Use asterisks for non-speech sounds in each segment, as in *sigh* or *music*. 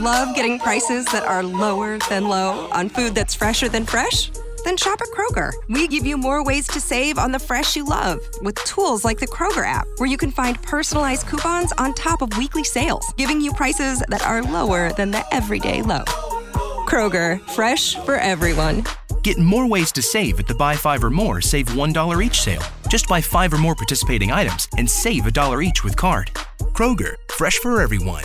Love getting prices that are lower than low on food that's fresher than fresh? Then shop at Kroger. We give you more ways to save on the fresh you love with tools like the Kroger app, where you can find personalized coupons on top of weekly sales, giving you prices that are lower than the everyday low. Kroger, fresh for everyone. Get more ways to save at the buy five or more, save $1 each sale. Just buy five or more participating items and save a dollar each with card. Kroger, fresh for everyone.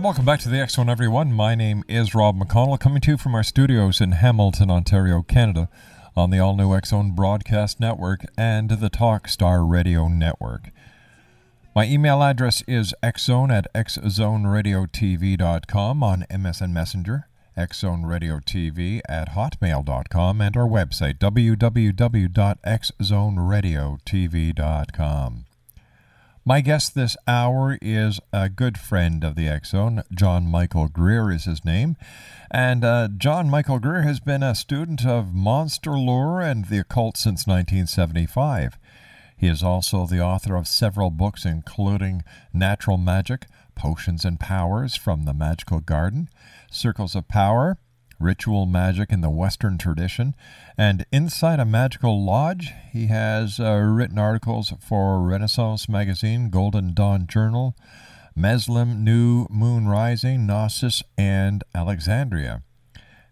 And welcome back to the X Zone, everyone. My name is Rob McConnell, coming to you from our studios in Hamilton, Ontario, Canada, on the all new X Zone Broadcast Network and the Talkstar Radio Network. My email address is xzone at xzoneradiotv.com on MSN Messenger, xzoneradiotv at hotmail.com, and our website, www.xzoneradiotv.com. My guest this hour is a good friend of the Zone. John Michael Greer is his name. And uh, John Michael Greer has been a student of monster lore and the occult since 1975. He is also the author of several books, including Natural Magic, Potions and Powers from the Magical Garden, Circles of Power, Ritual Magic in the Western Tradition, and Inside a Magical Lodge. He has uh, written articles for Renaissance Magazine, Golden Dawn Journal, Mezlim, New Moon Rising, Gnosis, and Alexandria.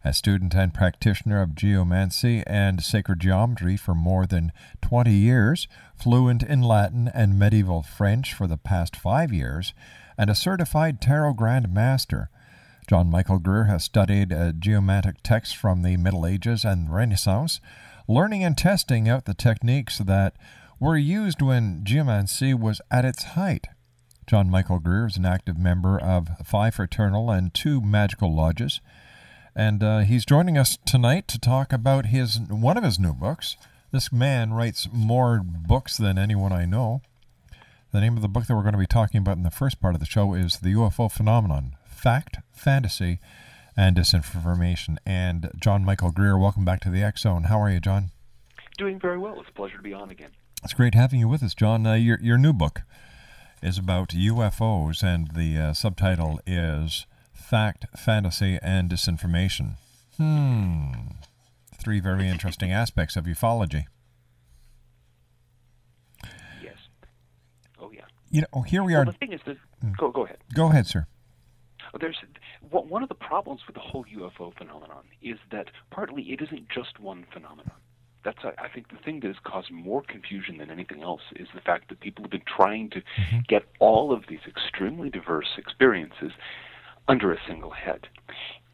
A student and practitioner of geomancy and sacred geometry for more than 20 years, fluent in Latin and medieval French for the past five years, and a certified tarot grand master. John Michael Greer has studied uh, geomantic texts from the Middle Ages and Renaissance, learning and testing out the techniques that were used when geomancy was at its height. John Michael Greer is an active member of five fraternal and two magical lodges, and uh, he's joining us tonight to talk about his one of his new books. This man writes more books than anyone I know. The name of the book that we're going to be talking about in the first part of the show is The UFO Phenomenon Fact, Fantasy, and Disinformation. And John Michael Greer, welcome back to the X Zone. How are you, John? Doing very well. It's a pleasure to be on again. It's great having you with us, John. Uh, your, your new book is about UFOs, and the uh, subtitle is Fact, Fantasy, and Disinformation. Hmm. Three very interesting *laughs* aspects of ufology. Yes. Oh yeah. You know, here we Well, are. the thing is that go go ahead. Go ahead, sir. There's one one of the problems with the whole UFO phenomenon is that partly it isn't just one phenomenon. That's I I think the thing that has caused more confusion than anything else is the fact that people have been trying to mm-hmm. get all of these extremely diverse experiences under a single head.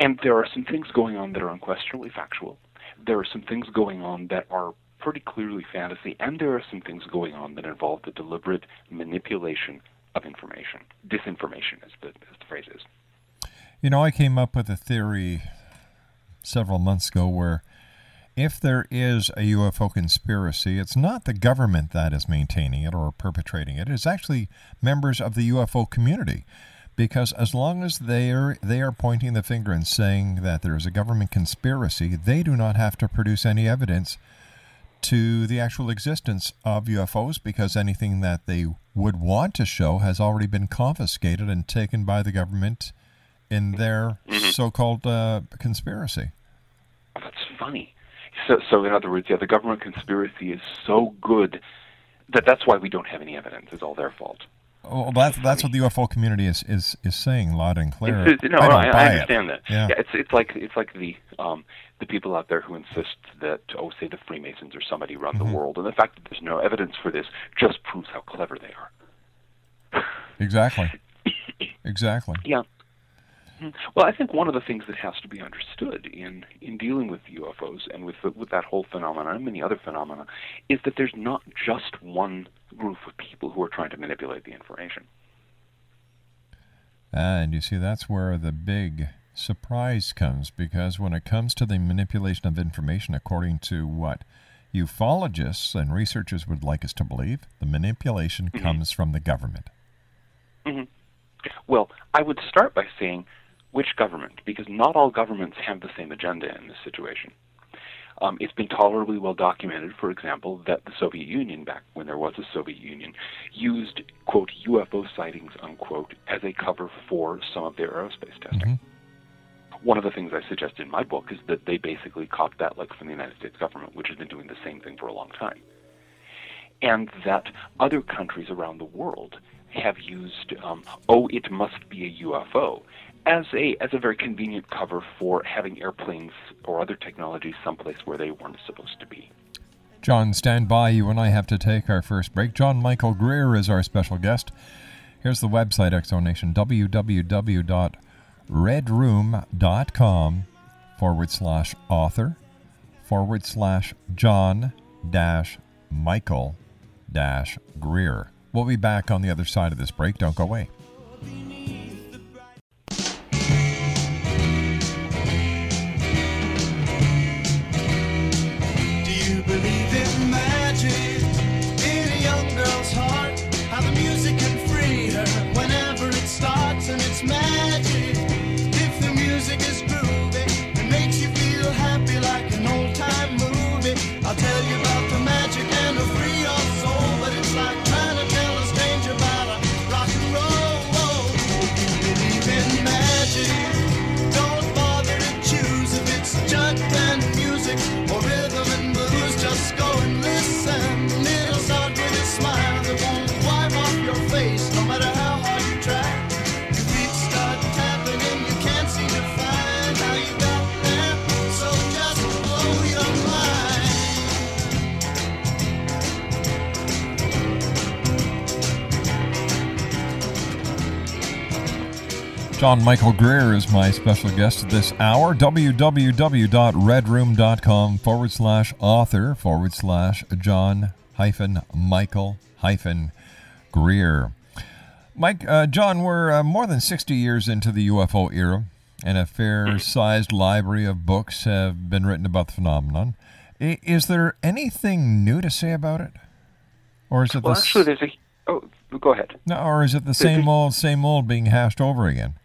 And there are some things going on that are unquestionably factual. There are some things going on that are pretty clearly fantasy, and there are some things going on that involve the deliberate manipulation of information. Disinformation, as the, as the phrase is. You know, I came up with a theory several months ago where if there is a UFO conspiracy, it's not the government that is maintaining it or perpetrating it. It's actually members of the UFO community. Because as long as they are they are pointing the finger and saying that there is a government conspiracy, they do not have to produce any evidence to the actual existence of UFOs because anything that they would want to show has already been confiscated and taken by the government in their Mm-hmm. so-called uh, conspiracy. That's funny. So, so in other words, yeah, the government conspiracy is so good that that's why we don't have any evidence. It's all their fault. Well, that's that's what the UFO community is is, is saying loud and clear. It's- it's- no, I no, I, I it. understand that. Yeah. it's it's like it's like the um, the people out there who insist that oh, say the Freemasons or somebody run Mm-hmm. the world, and the fact that there's no evidence for this just proves how clever they are. Exactly. *laughs* Exactly. Yeah. Mhm. Well, I think one of the things that has to be understood in, in dealing with UFOs and with the, with that whole phenomenon and many other phenomena is that there's not just one group of people who are trying to manipulate the information. And you see, that's where the big surprise comes because when it comes to the manipulation of information, according to what ufologists and researchers would like us to believe, the manipulation Mm-hmm. comes from the government. Well, I would start by saying which government, because not all governments have the same agenda in this situation. Um, it's been tolerably well documented, for example, that the Soviet Union, back when there was a Soviet Union, used, quote, UFO sightings, unquote, as a cover for some of their aerospace testing. One of the things I suggest in my book is that they basically copied that like from the United States government, which has been doing the same thing for a long time. And that other countries around the world have used, um, oh, it must be a UFO, as a as a very convenient cover for having airplanes or other technologies someplace where they weren't supposed to be. John, stand by. You and I have to take our first break. John Michael Greer is our special guest. Here's the website, Exonation www.redroom.com forward slash author forward slash John dash Michael dash Greer. We'll be back on the other side of this break. Don't go away. John Michael Greer is my special guest this hour. www.redroom.com forward slash author forward slash John hyphen Michael hyphen Greer. Mike, uh, John, we're uh, more than 60 years into the UFO era, and a fair sized library of books have been written about the phenomenon. I- is there anything new to say about it? Or is it Well, actually, there's a oh, go ahead. no, or is it the same old, same old being hashed over again?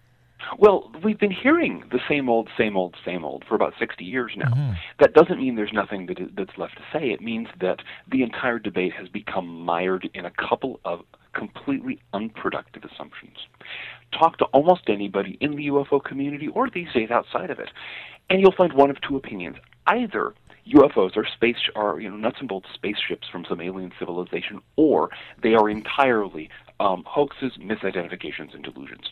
Well, we've been hearing the same old, same old, same old for about 60 years now. Mm-hmm. That doesn't mean there's nothing that is, that's left to say. It means that the entire debate has become mired in a couple of completely unproductive assumptions. Talk to almost anybody in the UFO community or these days outside of it, and you'll find one of two opinions. Either UFOs are space are you know nuts and bolts spaceships from some alien civilization, or they are entirely um, hoaxes, misidentifications, and delusions.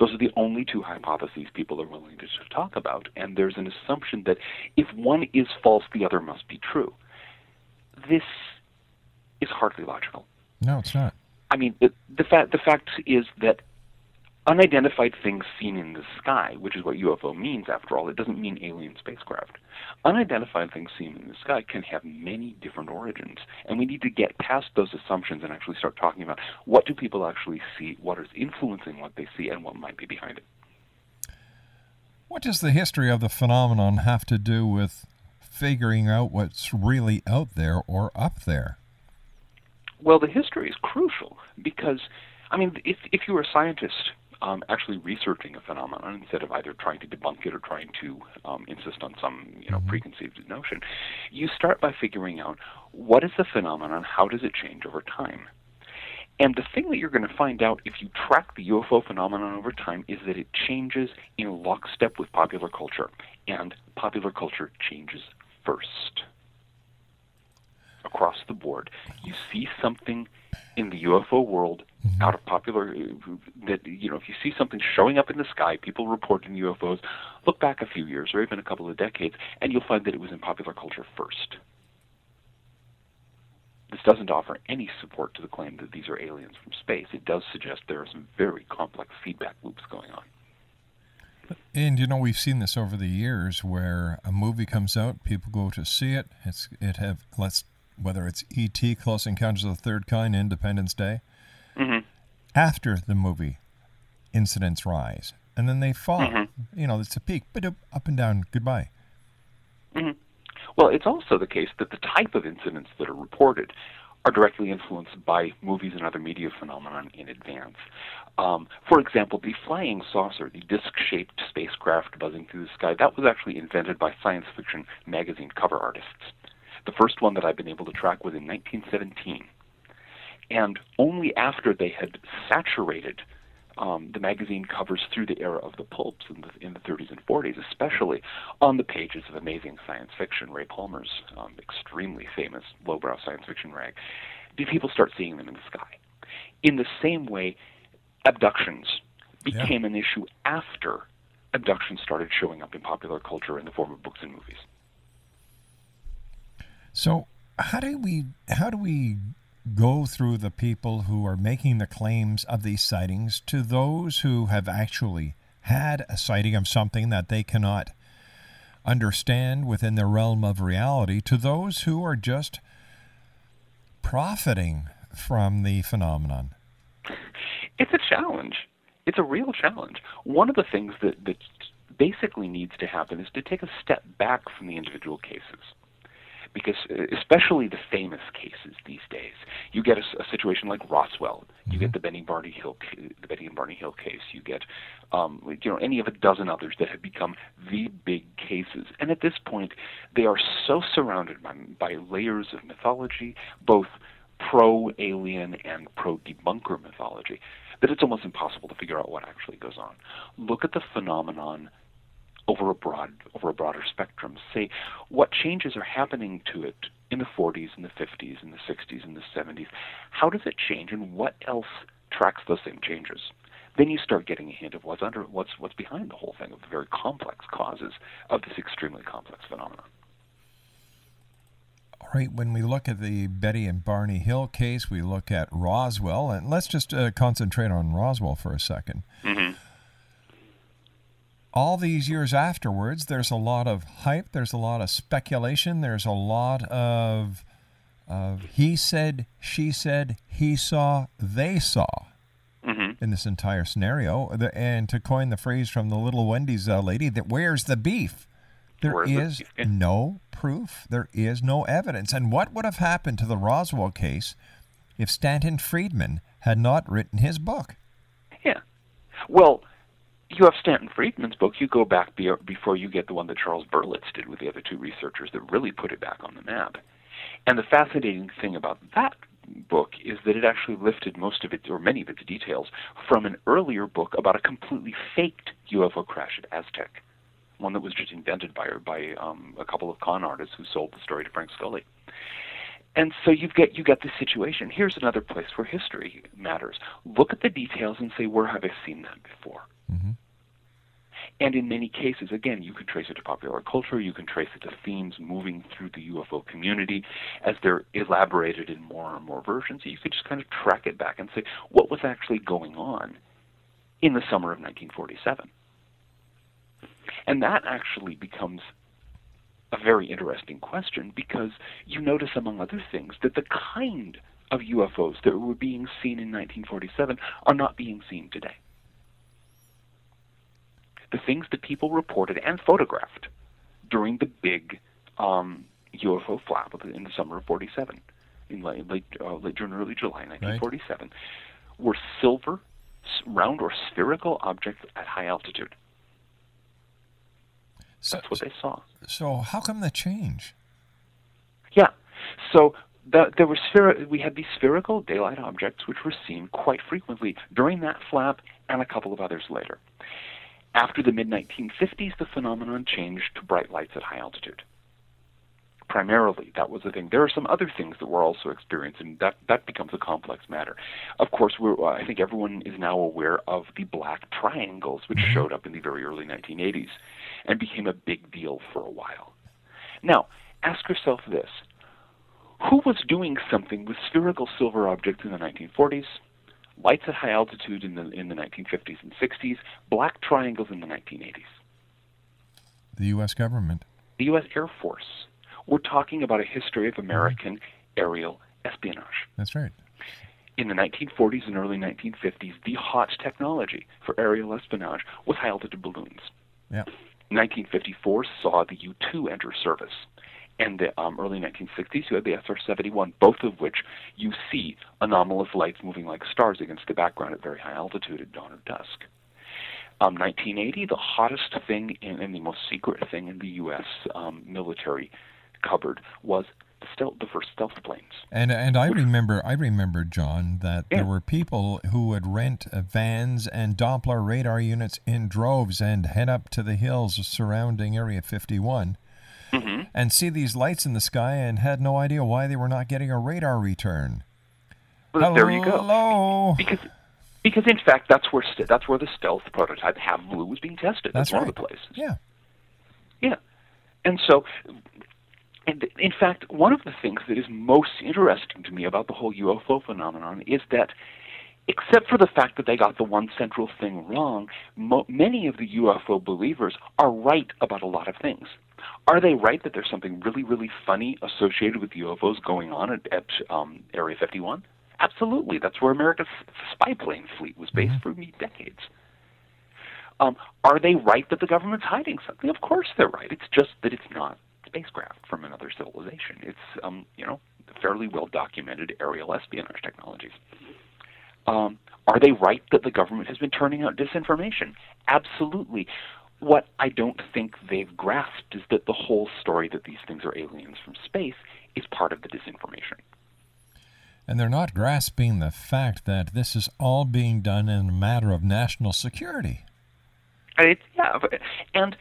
Those are the only two hypotheses people are willing to talk about, and there's an assumption that if one is false, the other must be true. This is hardly logical. No, it's not. I mean, the, the fact the fact is that unidentified things seen in the sky, which is what UFO means after all. It doesn't mean alien spacecraft. Unidentified things seen in the sky can have many different origins, and we need to get past those assumptions and actually start talking about what do people actually see, what is influencing what they see, and what might be behind it. What does the history of the phenomenon have to do with figuring out what's really out there or up there? Well, the history is crucial because, I mean, if if you were a scientist um, actually researching a phenomenon instead of either trying to debunk it or trying to um, insist on some you know mm-hmm. preconceived notion, you start by figuring out what is the phenomenon, how does it change over time. And the thing that you're going to find out if you track the UFO phenomenon over time is that it changes in lockstep with popular culture, and popular culture changes first across the board. You see something in the UFO world mm-hmm. out of popular that you know if you see something showing up in the sky, people reporting UFOs. Look back a few years or even a couple of decades, and you'll find that it was in popular culture first. This doesn't offer any support to the claim that these are aliens from space. It does suggest there are some very complex feedback loops going on. And you know we've seen this over the years where a movie comes out, people go to see it. It's it have let's whether it's E.T., Close Encounters of the Third Kind, Independence Day. Mm-hmm. After the movie, incidents rise, and then they fall. Mm-hmm. You know, it's a peak, but up and down. Goodbye. Mm-hmm. Well, it's also the case that the type of incidents that are reported are directly influenced by movies and other media phenomenon in advance. Um, for example, the flying saucer, the disc-shaped spacecraft buzzing through the sky, that was actually invented by science fiction magazine cover artists. The first one that I've been able to track was in 1917. And only after they had saturated um, the magazine covers through the era of the pulps in the, in the 30s and 40s, especially on the pages of amazing science fiction, Ray Palmer's um, extremely famous lowbrow science fiction rag, did people start seeing them in the sky. In the same way, abductions became yeah. an issue after abductions started showing up in popular culture in the form of books and movies. So how do we how do we go through the people who are making the claims of these sightings to those who have actually had a sighting of something that they cannot understand within the realm of reality to those who are just profiting from the phenomenon? It's a challenge. It's a real challenge. One of the things that, that basically needs to happen is to take a step back from the individual cases because uh, especially the famous cases these days, you get a, a situation like Roswell, you mm-hmm. get the Betty Barney Hill, the Betty and Barney Hill case, you get, um, you know, any of a dozen others that have become the big cases, and at this point, they are so surrounded by, by layers of mythology, both pro-alien and pro-debunker mythology, that it's almost impossible to figure out what actually goes on. Look at the phenomenon over a broad over a broader spectrum. Say what changes are happening to it in the 40s and the 50s and the 60s and the 70s. How does it change, and what else tracks those same changes? Then you start getting a hint of what's under what's what's behind the whole thing of the very complex causes of this extremely complex phenomenon. All right, when we look at the Betty and Barney Hill case, we look at Roswell, and let's just uh, concentrate on Roswell for a 2nd mm-hmm all these years afterwards, there's a lot of hype, there's a lot of speculation, there's a lot of, of he said, she said, he saw, they saw mm-hmm. in this entire scenario. And to coin the phrase from the little Wendy's uh, lady, that where's the beef? There where's is the beef? no proof. There is no evidence. And what would have happened to the Roswell case if Stanton Friedman had not written his book? Yeah. Well, you have Stanton Friedman's book. You go back be- before you get the one that Charles Berlitz did with the other two researchers that really put it back on the map. And the fascinating thing about that book is that it actually lifted most of it, or many of its details, from an earlier book about a completely faked UFO crash at Aztec, one that was just invented by by um, a couple of con artists who sold the story to Frank Scully. And so you get you get this situation. Here's another place where history matters. Look at the details and say, where have I seen that before? Mm-hmm. And in many cases, again, you can trace it to popular culture, you can trace it to themes moving through the UFO community as they're elaborated in more and more versions. You could just kind of track it back and say, what was actually going on in the summer of 1947. And that actually becomes a very interesting question because you notice, among other things, that the kind of UFOs that were being seen in 1947 are not being seen today. The things that people reported and photographed during the big um, UFO flap in the summer of 47, in late, late, uh, late June, early July 1947, right. were silver, round, or spherical objects at high altitude. So, That's what they saw. So how come the change? Yeah. So the, there were spher- we had these spherical daylight objects which were seen quite frequently during that flap and a couple of others later. After the mid 1950s, the phenomenon changed to bright lights at high altitude. Primarily, that was the thing. There are some other things that we're also experiencing. That that becomes a complex matter. Of course, we're, uh, I think everyone is now aware of the black triangles, which mm-hmm. showed up in the very early 1980s and became a big deal for a while. Now, ask yourself this who was doing something with spherical silver objects in the 1940s, lights at high altitude in the, in the 1950s and 60s, black triangles in the 1980s? The U.S. government. The U.S. Air Force. We're talking about a history of American mm-hmm. aerial espionage. That's right. In the 1940s and early 1950s, the hot technology for aerial espionage was high altitude balloons. Yeah. 1954 saw the U 2 enter service. And the um, early 1960s, you had the SR 71, both of which you see anomalous lights moving like stars against the background at very high altitude at dawn or dusk. Um, 1980, the hottest thing in, and the most secret thing in the U.S. Um, military cupboard was the, stealth, the first stealth planes. And and I remember I remember John that yeah. there were people who would rent vans and Doppler radar units in droves and head up to the hills surrounding Area 51. Mm-hmm. And see these lights in the sky and had no idea why they were not getting a radar return. Well, Hello? there you go. Because because in fact that's where st- that's where the stealth prototype Have Blue was being tested. That's, that's right. one of the places. Yeah. Yeah. And so and in fact, one of the things that is most interesting to me about the whole UFO phenomenon is that, except for the fact that they got the one central thing wrong, mo- many of the UFO believers are right about a lot of things. Are they right that there's something really, really funny associated with UFOs going on at, at um, Area 51? Absolutely. That's where America's spy plane fleet was based mm-hmm. for decades. Um, are they right that the government's hiding something? Of course they're right. It's just that it's not spacecraft from another civilization. It's um, you know fairly well documented aerial espionage technologies. Um, are they right that the government has been turning out disinformation? Absolutely. What I don't think they've grasped is that the whole story that these things are aliens from space is part of the disinformation. And they're not grasping the fact that this is all being done in a matter of national security. It's, yeah, and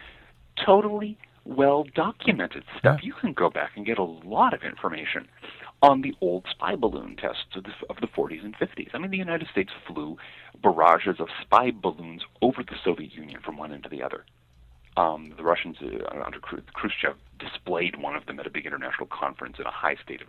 totally well documented stuff. Yeah. You can go back and get a lot of information on the old spy balloon tests of the, of the 40s and 50s. I mean, the United States flew barrages of spy balloons over the Soviet Union from one end to the other. Um, the Russians, uh, under Khrushchev, displayed one of them at a big international conference in a high state of,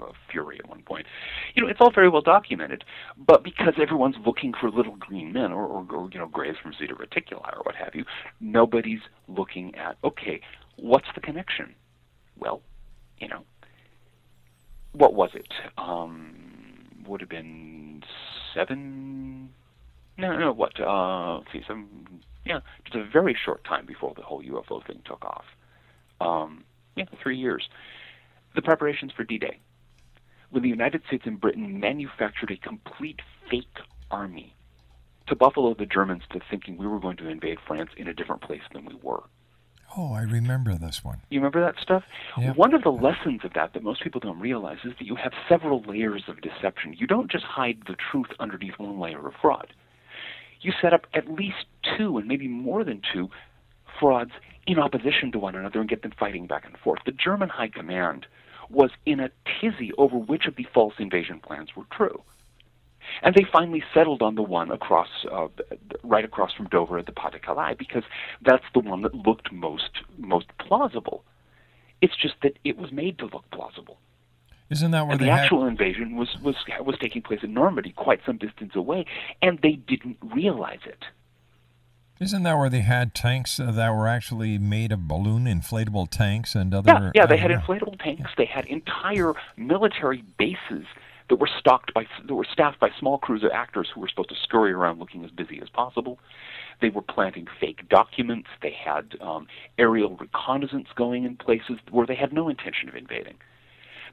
of, fury at one point. You know, it's all very well documented, but because everyone's looking for little green men or, or, or you know, grays from Zeta Reticuli or what have you, nobody's looking at, okay, what's the connection? Well, you know, what was it? Um, would have been seven. No, no, what? Uh, see, some yeah, just a very short time before the whole UFO thing took off. Um, yeah, three years. The preparations for D-Day, when the United States and Britain manufactured a complete fake army to buffalo the Germans to thinking we were going to invade France in a different place than we were. Oh, I remember this one. You remember that stuff? Yep. One of the lessons of that that most people don't realize is that you have several layers of deception. You don't just hide the truth underneath one layer of fraud you set up at least two and maybe more than two frauds in opposition to one another and get them fighting back and forth. The German high command was in a tizzy over which of the false invasion plans were true. And they finally settled on the one across, uh, right across from Dover at the Pas de Calais, because that's the one that looked most most plausible. It's just that it was made to look plausible. Isn't that where and the had? actual invasion was was was taking place in Normandy, quite some distance away, and they didn't realize it. Isn't that where they had tanks uh, that were actually made of balloon inflatable tanks and other? Yeah, yeah, they uh, had inflatable tanks. They had entire military bases that were stocked by that were staffed by small crews of actors who were supposed to scurry around looking as busy as possible. They were planting fake documents. They had um, aerial reconnaissance going in places where they had no intention of invading.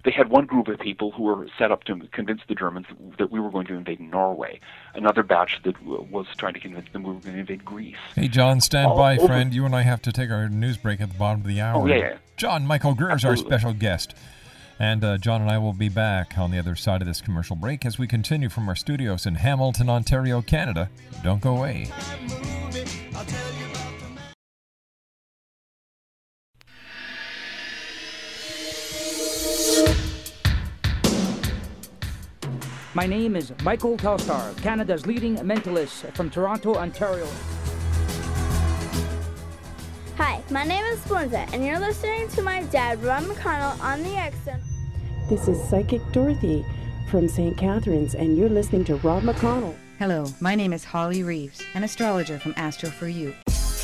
They had one group of people who were set up to convince the Germans that we were going to invade Norway. Another batch that was trying to convince them we were going to invade Greece. Hey, John, stand All by, over- friend. You and I have to take our news break at the bottom of the hour. Oh, yeah, yeah. John Michael Greer is our special guest. And uh, John and I will be back on the other side of this commercial break as we continue from our studios in Hamilton, Ontario, Canada. Don't go away. My name is Michael Telstar, Canada's leading mentalist from Toronto, Ontario. Hi, my name is Belinda, and you're listening to my dad, Rob McConnell, on the X Zone. This is Psychic Dorothy from St. Catharines, and you're listening to Rob McConnell. Hello, my name is Holly Reeves, an astrologer from Astro for You.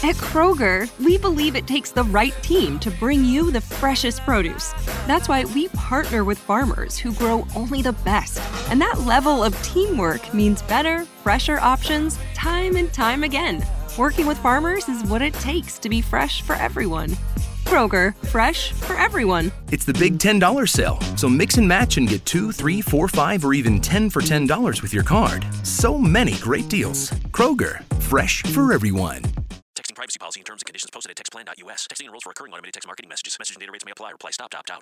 At Kroger, we believe it takes the right team to bring you the freshest produce. That's why we partner with farmers who grow only the best. And that level of teamwork means better, fresher options time and time again. Working with farmers is what it takes to be fresh for everyone. Kroger, fresh for everyone. It's the big $10 sale, so mix and match and get two, three, four, five, or even 10 for $10 with your card. So many great deals. Kroger, fresh for everyone. Texting privacy policy and terms and conditions posted at textplan.us. Texting enrolls for recurring automated text marketing messages. Message and data rates may apply. Reply stop to opt out.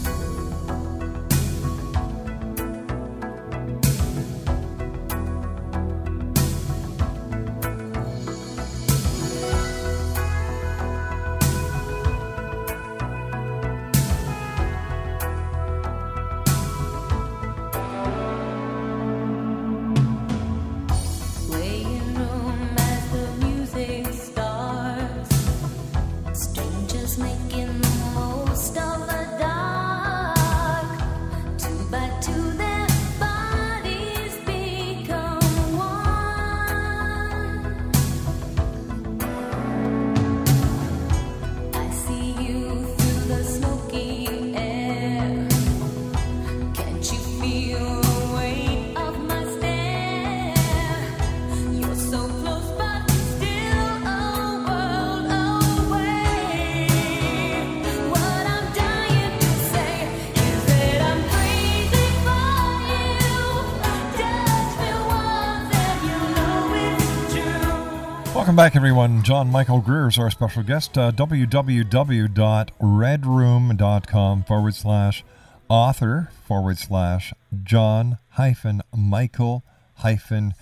Welcome back, everyone. John Michael Greer is our special guest. Uh, www.redroom.com forward slash author forward slash John hyphen Michael hyphen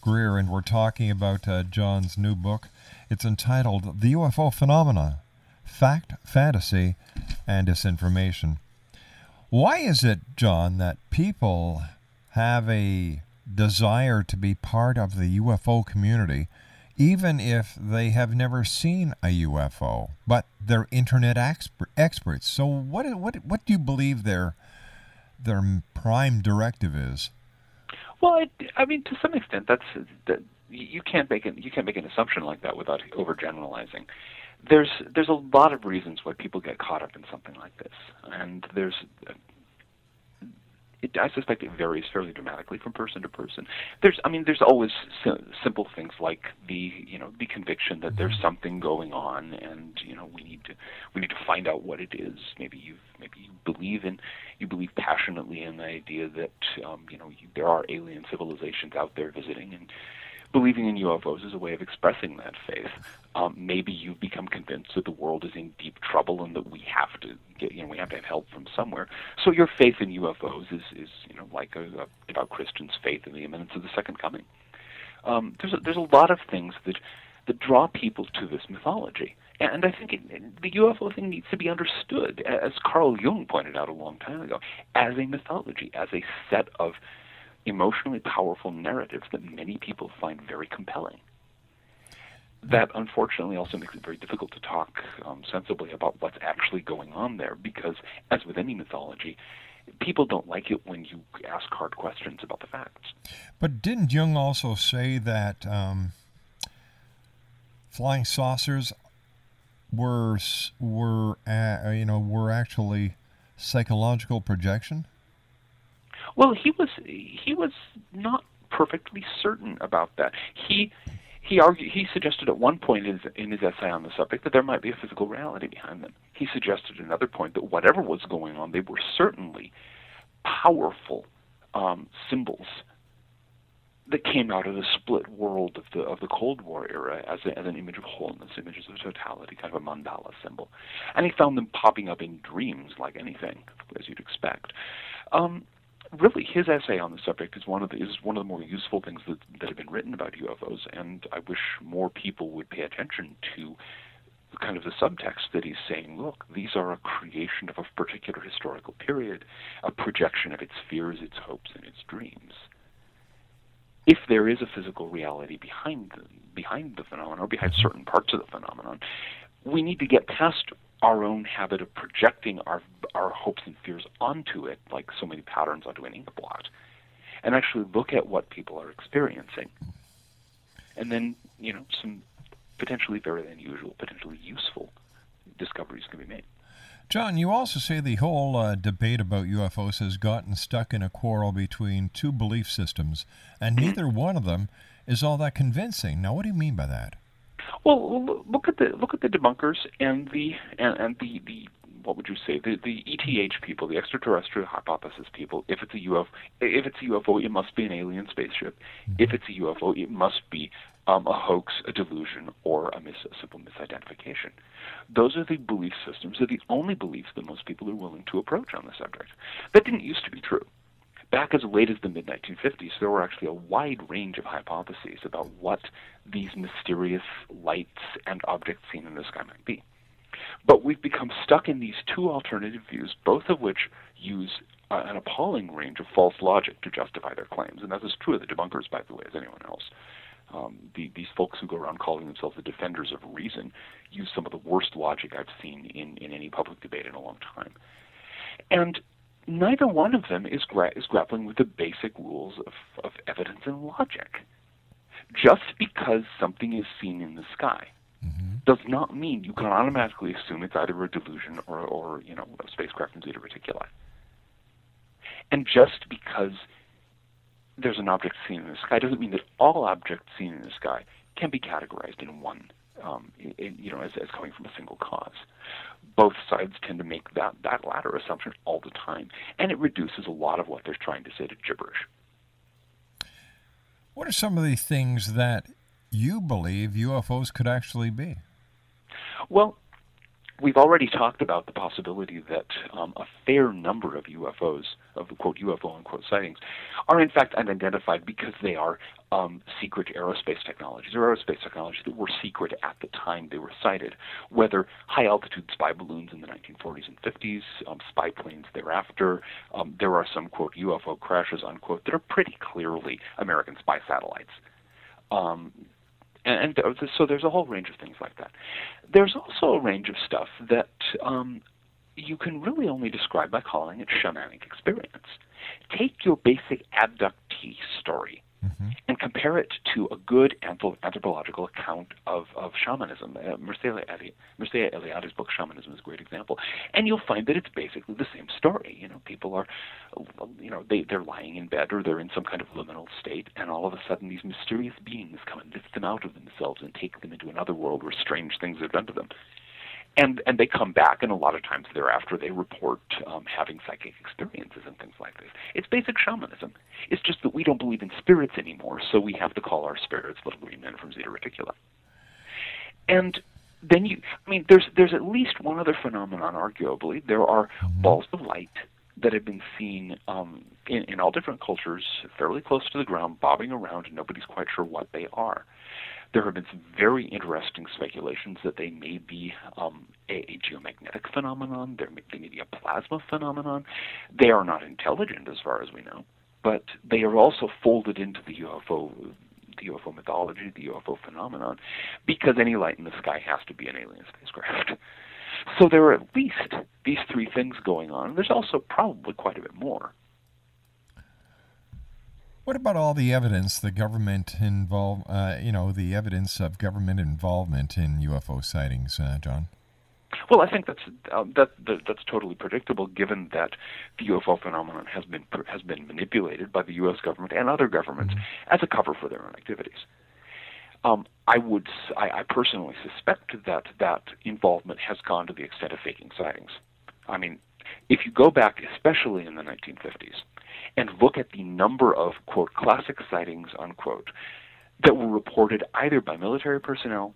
Greer. And we're talking about uh, John's new book. It's entitled The UFO Phenomena Fact, Fantasy, and Disinformation. Why is it, John, that people have a desire to be part of the UFO community, even if they have never seen a UFO, but they're internet exper- experts? So, what, what, what do you believe their, their prime directive is? Well, it, I mean, to some extent, that's that you can't make an you can't make an assumption like that without overgeneralizing. There's there's a lot of reasons why people get caught up in something like this, and there's it, I suspect it varies fairly dramatically from person to person. There's, I mean, there's always si- simple things like the, you know, the conviction that there's something going on, and you know, we need to, we need to find out what it is. Maybe you, maybe you believe in, you believe passionately in the idea that, um, you know, you, there are alien civilizations out there visiting, and believing in UFOs is a way of expressing that faith. Um, maybe you've become convinced that the world is in deep trouble and that we have to get, you know, we have to have help from somewhere. So your faith in UFOs is, is you know, like a, a devout Christian's faith in the imminence of the second coming. Um, there's a, there's a lot of things that that draw people to this mythology. And I think it, the UFO thing needs to be understood, as Carl Jung pointed out a long time ago, as a mythology, as a set of emotionally powerful narratives that many people find very compelling. That unfortunately also makes it very difficult to talk um, sensibly about what's actually going on there because, as with any mythology, people don't like it when you ask hard questions about the facts. But didn't Jung also say that um, flying saucers were were uh, you know were actually psychological projection? Well, he was he was not perfectly certain about that. He he argued he suggested at one point in his, in his essay on the subject that there might be a physical reality behind them. He suggested another point that whatever was going on, they were certainly powerful um, symbols that came out of the split world of the of the Cold War era as, a, as an image of wholeness, images of totality, kind of a mandala symbol. And he found them popping up in dreams like anything, as you'd expect. Um, really, his essay on the subject is one of the is one of the more useful things that that have been written about UFOs, and I wish more people would pay attention to kind of the subtext that he's saying. Look, these are a creation of a particular historical period, a projection of its fears, its hopes, and its dreams. If there is a physical reality behind the, behind the phenomenon, or behind mm-hmm. certain parts of the phenomenon, we need to get past our own habit of projecting our our hopes and fears onto it, like so many patterns onto an ink blot, and actually look at what people are experiencing, and then you know some potentially very unusual, potentially useful discoveries can be made. John, you also say the whole uh, debate about UFOs has gotten stuck in a quarrel between two belief systems, and neither one of them is all that convincing. Now, what do you mean by that? Well, look at the look at the debunkers and the and, and the the what would you say the the ETH people, the extraterrestrial hypothesis people. If it's a UFO, if it's a UFO, it must be an alien spaceship. If it's a UFO, it must be um, a hoax, a delusion, or a, mis- a simple misidentification. Those are the belief systems. They're the only beliefs that most people are willing to approach on the subject. That didn't used to be true. Back as late as the mid 1950s, there were actually a wide range of hypotheses about what these mysterious lights and objects seen in the sky might be. But we've become stuck in these two alternative views, both of which use uh, an appalling range of false logic to justify their claims. And that is true of the debunkers, by the way, as anyone else. Um, the, these folks who go around calling themselves the defenders of reason use some of the worst logic I've seen in, in any public debate in a long time. And neither one of them is, gra- is grappling with the basic rules of, of evidence and logic. Just because something is seen in the sky mm-hmm. does not mean you can automatically assume it's either a delusion or, or you know, a spacecraft in Zeta Reticuli. And just because there's an object seen in the sky doesn't mean that all objects seen in the sky can be categorized in one, um, in, you know, as, as coming from a single cause. Both sides tend to make that, that latter assumption all the time, and it reduces a lot of what they're trying to say to gibberish. What are some of the things that you believe UFOs could actually be. Well, we've already talked about the possibility that um, a fair number of UFOs, of the quote UFO unquote sightings, are in fact unidentified because they are um, secret aerospace technologies or aerospace technologies that were secret at the time they were sighted. Whether high altitude spy balloons in the 1940s and 50s, um, spy planes thereafter, um, there are some quote UFO crashes unquote that are pretty clearly American spy satellites. Um, and, and so there's a whole range of things like that. There's also a range of stuff that um, you can really only describe by calling it shamanic experience. Take your basic abductee story and compare it to a good anthropological account of, of shamanism. Uh, Mircea, Eli- Mircea Eliade's book Shamanism is a great example, and you'll find that it's basically the same story. You know, people are, you know, they they're lying in bed or they're in some kind of liminal state, and all of a sudden these mysterious beings come and lift them out of themselves and take them into another world where strange things are done to them and and they come back, and a lot of times thereafter they report um, having psychic experiences and things like this. It's basic shamanism. It's just that we don't believe in spirits anymore, so we have to call our spirits little green men from Zeta Reticuli. And then you, I mean, there's there's at least one other phenomenon, arguably. There are balls of light that have been seen um, in, in all different cultures, fairly close to the ground, bobbing around, and nobody's quite sure what they are. There have been some very interesting speculations that they may be um, a, a geomagnetic phenomenon. May, they may be a plasma phenomenon. They are not intelligent, as far as we know, but they are also folded into the UFO, the UFO mythology, the UFO phenomenon, because any light in the sky has to be an alien spacecraft. *laughs* So there are at least these three things going on. There's also probably quite a bit more. What about all the evidence the government involve? Uh, you know, the evidence of government involvement in UFO sightings, uh, John. Well, I think that's uh, that, that that's totally predictable, given that the UFO phenomenon has been has been manipulated by the U.S. government and other governments as a cover for their own activities. Um, I would, I, I personally suspect that that involvement has gone to the extent of faking sightings. I mean, if you go back, especially in the 1950s, and look at the number of quote classic sightings unquote that were reported either by military personnel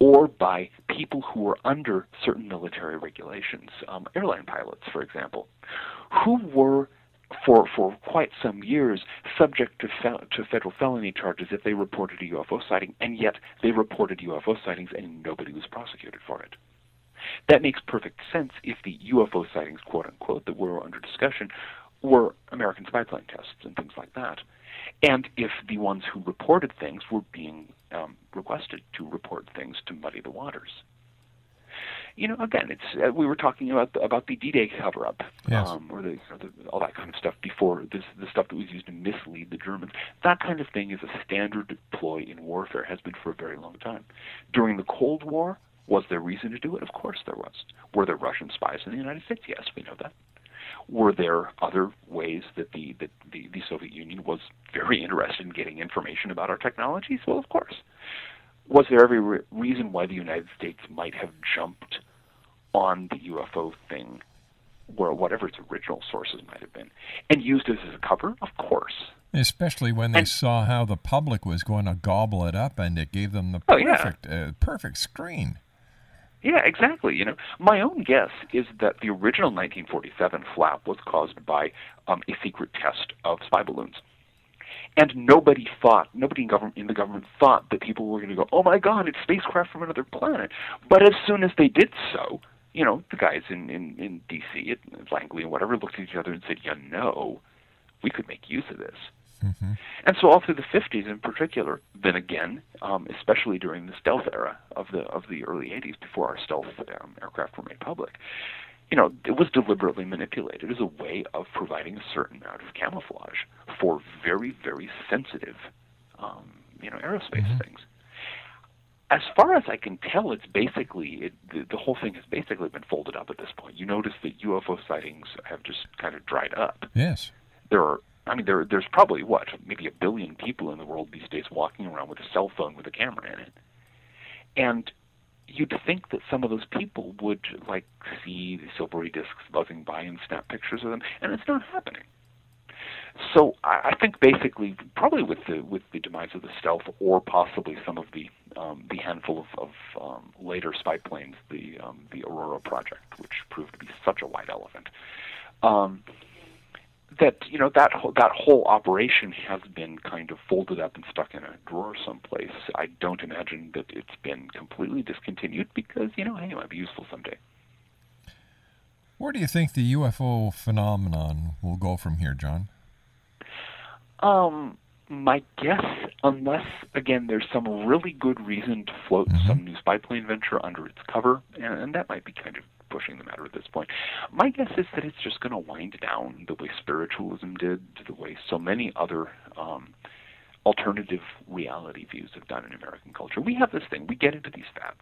or by people who were under certain military regulations, um, airline pilots, for example, who were for for quite some years subject to to federal felony charges if they reported a UFO sighting, and yet they reported UFO sightings and nobody was prosecuted for it. That makes perfect sense if the UFO sightings, quote unquote, that were under discussion were American spy plane tests and things like that. And if the ones who reported things were being um, requested to report things to muddy the waters. You know, again, it's uh, we were talking about the, about the D-Day cover-up, Yes. um, or the, or the all that kind of stuff before this the stuff that was used to mislead the Germans. That kind of thing is a standard ploy in warfare, has been for a very long time. During the Cold War, was there reason to do it? Of course there was. Were there Russian spies in the United States? Yes, we know that. Were there other ways that the, that the, the Soviet Union was very interested in getting information about our technologies? Well, of course. Was there every re- reason why the United States might have jumped on the UFO thing, or whatever its original sources might have been, and used it as a cover? Of course. Especially when they saw how the public was going to gobble it up, and it gave them the Oh, yeah. perfect, uh, perfect screen. Yeah, exactly. You know, my own guess is that the original 1947 flap was caused by um, a secret test of spy balloons, and nobody thought, nobody in government in the government thought that people were going to go, "Oh my God, it's spacecraft from another planet." But as soon as they did so, you know, the guys in in, in D.C. at Langley and whatever looked at each other and said, "You know, we could make use of this." And so all through the 50s in particular, then again, um, especially during the stealth era of the of the early 80s, before our stealth um, aircraft were made public, you know, it was deliberately manipulated as a way of providing a certain amount of camouflage for very, very sensitive, um, you know, aerospace things. As far as I can tell, it's basically it, the, the whole thing has basically been folded up at this point. You notice that UFO sightings have just kind of dried up Yes. there are I mean there there's probably what maybe a billion people in the world these days walking around with a cell phone with a camera in it, and you'd think that some of those people would like see the silvery discs buzzing by and snap pictures of them, and it's not happening. so I, I think basically, probably with the with the demise of the stealth, or possibly some of the um, the handful of, of um, later spy planes, the um, the Aurora project, which proved to be such a white elephant. Um, that you know that whole, that whole operation has been kind of folded up and stuck in a drawer someplace. I don't imagine that it's been completely discontinued because you know hey, it might be useful someday. Where do you think the UFO phenomenon will go from here, John? Um, my guess, unless again there's some really good reason to float some new spy plane venture under its cover, and, and that might be kind of pushing the matter at this point. My guess is that it's just going to wind down the way spiritualism did, the way so many other um, alternative reality views have done in American culture. We have this thing, we get into these fads.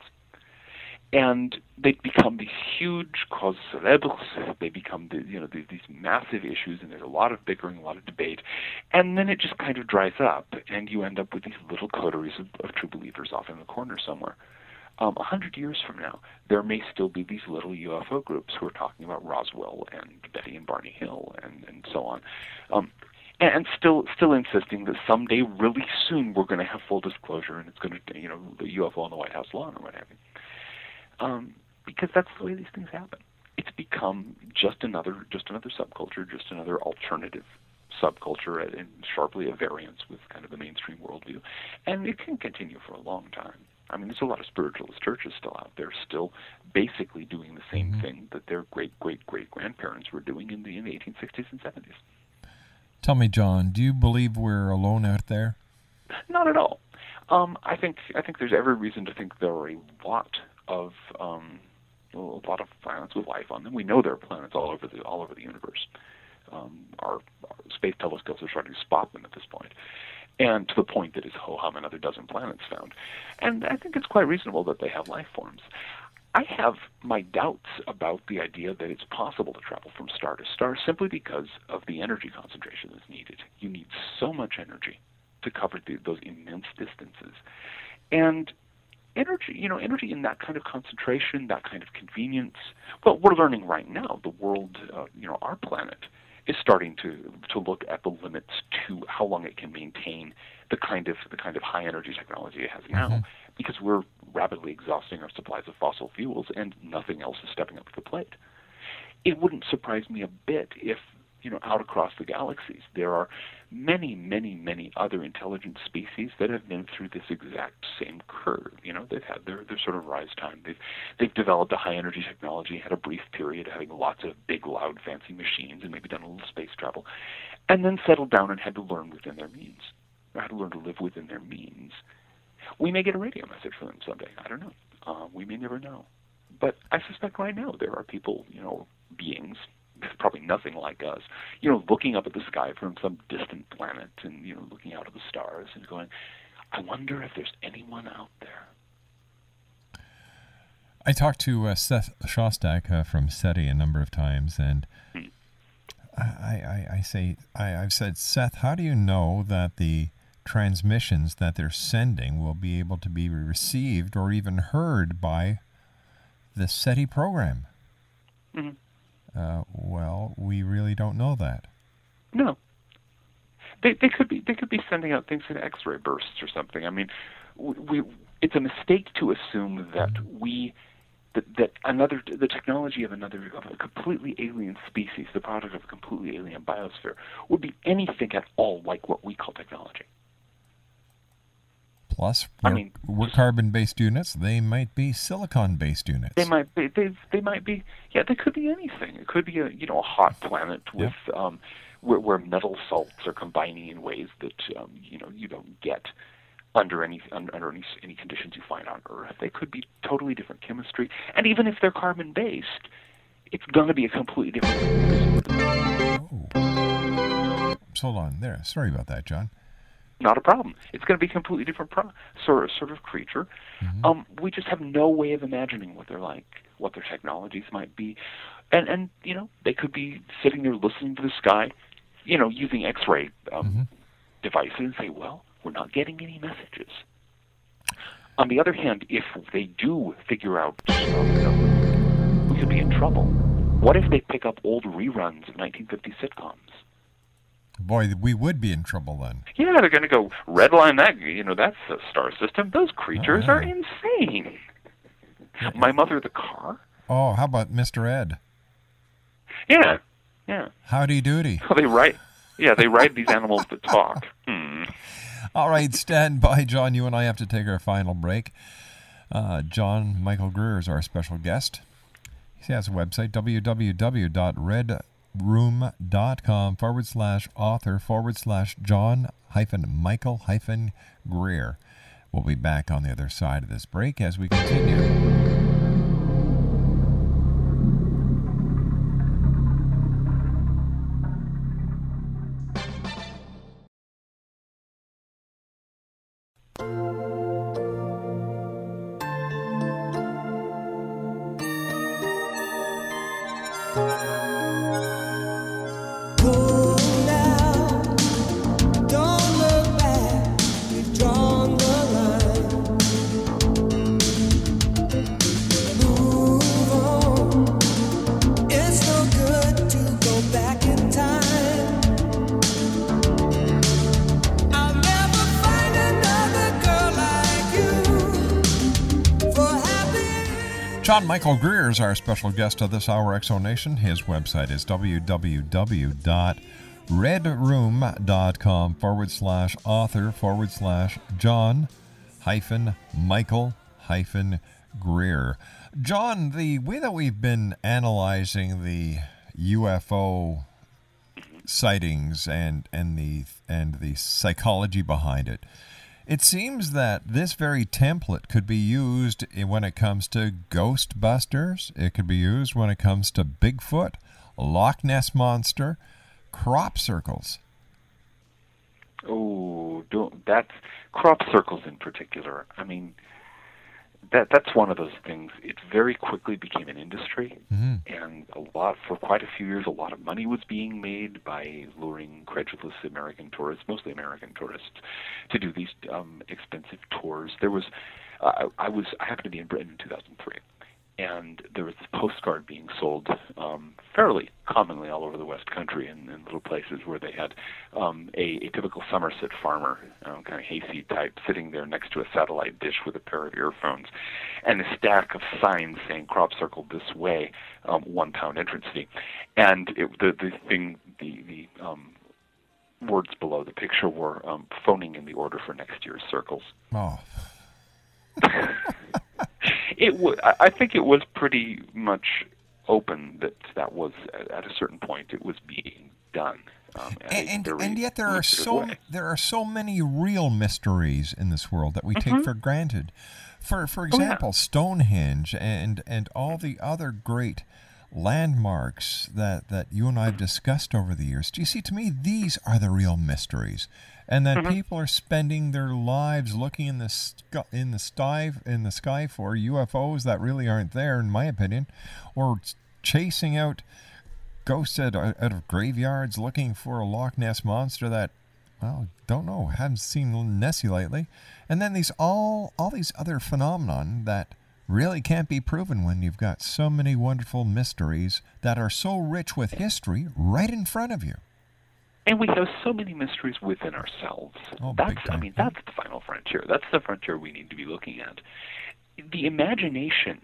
And they become these huge causes célèbres. They become, the, you know, these, these massive issues, and there's a lot of bickering, a lot of debate, and then it just kind of dries up, and you end up with these little coteries of, of true believers off in the corner somewhere um, a hundred years from now, there may still be these little UFO groups who are talking about Roswell and Betty and Barney Hill and, and so on, um, and, and still still insisting that someday, really soon, we're going to have full disclosure and it's going to, you know, the UFO on the White House lawn or what have you. Um, because that's the way these things happen. It's become just another just another subculture, just another alternative subculture and sharply at variance with kind of the mainstream worldview, and it can continue for a long time. I mean, there's a lot of spiritualist churches still out there, still basically doing the same thing that their great great great grandparents were doing in the in the 1860s and 70s. Tell me, John, do you believe we're alone out there? Not at all. Um, I think I think there's every reason to think there are a lot of um, a lot of planets with life on them. We know there are planets all over the all over the universe. Um, our, our space telescopes are starting to spot them at this point and to the point that is ho hum another dozen planets found. And I think it's quite reasonable that they have life forms. I have my doubts about the idea that it's possible to travel from star to star simply because of the energy concentration that's needed. You need so much energy to cover the, those immense distances. And energy, you know, energy in that kind of concentration, that kind of convenience, well, we're learning right now, the world, uh, you know, our planet is starting to to look at the limits to how long it can maintain the kind of the kind of high energy technology it has now, mm-hmm. because we're rapidly exhausting our supplies of fossil fuels and nothing else is stepping up to the plate. It wouldn't surprise me a bit if you know out across the galaxies. There are many many many other intelligent species that have been through this exact same curve. You know they've had their their sort of rise time. They've they've developed a high energy technology had a brief period having lots of big loud fancy machines and maybe done a little space travel and then settled down and had to learn within their means or had to learn to live within their means. We may get a radio message from them someday. I don't know. Uh, we may never know. But i suspect right now there are people you know beings probably nothing like us, you know, looking up at the sky from some distant planet and, you know, looking out at the stars and going, I wonder if there's anyone out there. I talked to uh, Seth Shostak uh, from SETI a number of times, and I, I, I say, I, I've said, Seth, how do you know that the transmissions that they're sending will be able to be received or even heard by the SETI program? Mm-hmm. Uh, well, we really don't know that. No. They they could be they could be sending out things in X-ray bursts or something. I mean, we, we it's a mistake to assume that we that, that another the technology of another of a completely alien species, the product of a completely alien biosphere, would be anything at all like what we call technology. Plus, we're, I mean, we're carbon-based units. They might be silicon-based units. They might be. They they might be. Yeah, they could be anything. It could be a you know a hot planet with um, where, where metal salts are combining in ways that um, you know you don't get under any under any any conditions you find on Earth. They could be totally different chemistry, and even if they're carbon-based, it's going to be a completely different. Hold on there. Sorry about that, John. Not a problem. It's going to be a completely different pro- sort sort of creature. Um, we just have no way of imagining what they're like, what their technologies might be, and and you know they could be sitting there listening to the sky, you know, using X-ray um, devices and say, well, we're not getting any messages. On the other hand, if they do figure out, we could be in trouble. What if they pick up old reruns of 1950 sitcoms? Boy, we would be in trouble then. Yeah, they're going to go redline that. You know, that's a star system. Those creatures are insane. My mother, the car. Oh, how about Mr. Ed? Yeah, yeah. Howdy doody. Well, they write. Yeah, they ride these animals that talk. Hmm. All right, stand by, John. You and I have to take our final break. Uh, John Michael Greer is our special guest. He has a website, www.redroom.com forward slash author forward slash John hyphen Michael hyphen Greer. We'll be back on the other side of this break as we continue. Michael Greer is our special guest of this hour, Exo Nation. His website is www.redroom.com forward slash author forward slash John hyphen Michael hyphen Greer. John, the way that we've been analyzing the UFO sightings and and the and the psychology behind it. It seems that this very template could be used when it comes to Ghostbusters. It could be used when it comes to Bigfoot, Loch Ness monster, crop circles. Oh, don't that's crop circles in particular. I mean, that that's one of those things. It very quickly became an industry, Mhm. and a lot for quite a few years, a lot of money was being made by luring credulous American tourists, mostly American tourists, to do these um, expensive tours. There was, uh, I I was, I happened to be in Britain in 2003, and there was this postcard being sold um, fairly commonly all over the West Country in, in little places where they had um, a, a typical Somerset farmer, um, kind of hayseed type, sitting there next to a satellite dish with a pair of earphones, and a stack of signs saying "crop circle this way," um, one pound entrance fee, and it, the the thing the the um, words below the picture were um, phoning in the order for next year's circles. Oh, *laughs* It wa I think it was pretty much open that that was at, a certain point it was being done. Um, and, and, and yet there are so way. there are so many real mysteries in this world that we take Mhm. for granted. For for Oh, yeah. example, Stonehenge and and all the other great landmarks that that you and I have discussed over the years. Do you see? To me, these are the real mysteries, and that Mhm. people are spending their lives looking in the sky, in the sky in the sky for UFOs that really aren't there, in my opinion, or chasing out ghosts out, out of graveyards looking for a Loch Ness monster that, well, don't know, haven't seen Nessie lately, and then these all all these other phenomenon that really can't be proven when you've got so many wonderful mysteries that are so rich with history right in front of you. And we have so many mysteries within ourselves. Oh, that's I mean that's the final frontier. That's the frontier we need to be looking at. The imagination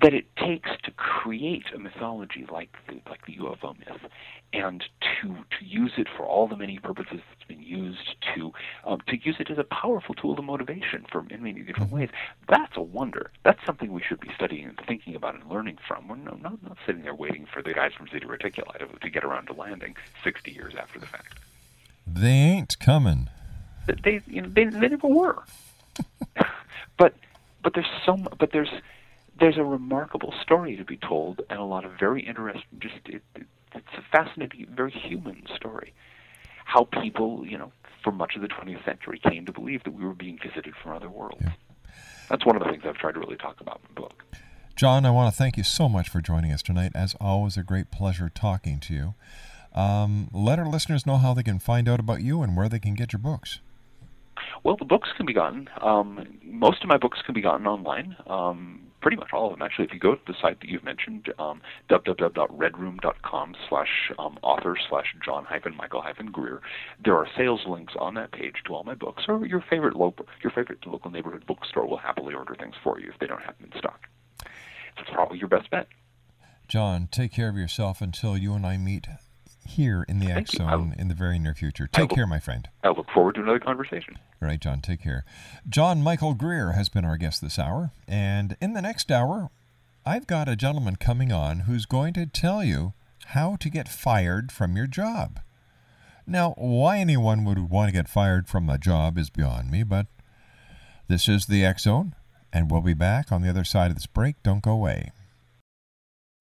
that it takes to create a mythology like the like the UFO myth, and to to use it for all the many purposes it's been used to um, to use it as a powerful tool of motivation for in many different Mm-hmm. ways. That's a wonder. That's something we should be studying and thinking about and learning from. We're no, not not sitting there waiting for the guys from Zeta Reticuli to, to get around to landing 60 years after the fact. They ain't coming. They you know, they, they never were. *laughs* *laughs* but but there's so but there's there's a remarkable story to be told and a lot of very interesting just it, it, it's a fascinating very human story how people you know for much of the 20th century came to believe that we were being visited from other worlds that's one of the things i've tried to really talk about in the book John, I want to thank you so much for joining us tonight. As always, a great pleasure talking to you. Um, let our listeners know how they can find out about you and where they can get your books. Well, the books can be gotten. Um, most of my books can be gotten online. Um, pretty much all of them. Actually, if you go to the site that you've mentioned, um, www.redroom.com slash um, author slash John hyphen Michael hyphen Greer, there are sales links on that page to all my books, or your favorite local your favorite local neighborhood bookstore will happily order things for you if they don't have them in stock. It's probably your best bet. John, take care of yourself until you and I meet here in the Thank X Zone in the very near future. Take will- care, my friend. I look forward to another conversation. All right, John, take care. John Michael Greer has been our guest this hour. And in the next hour, I've got a gentleman coming on who's going to tell you how to get fired from your job. Now, why anyone would want to get fired from a job is beyond me, but this is the X Zone, and we'll be back on the other side of this break. Don't go away.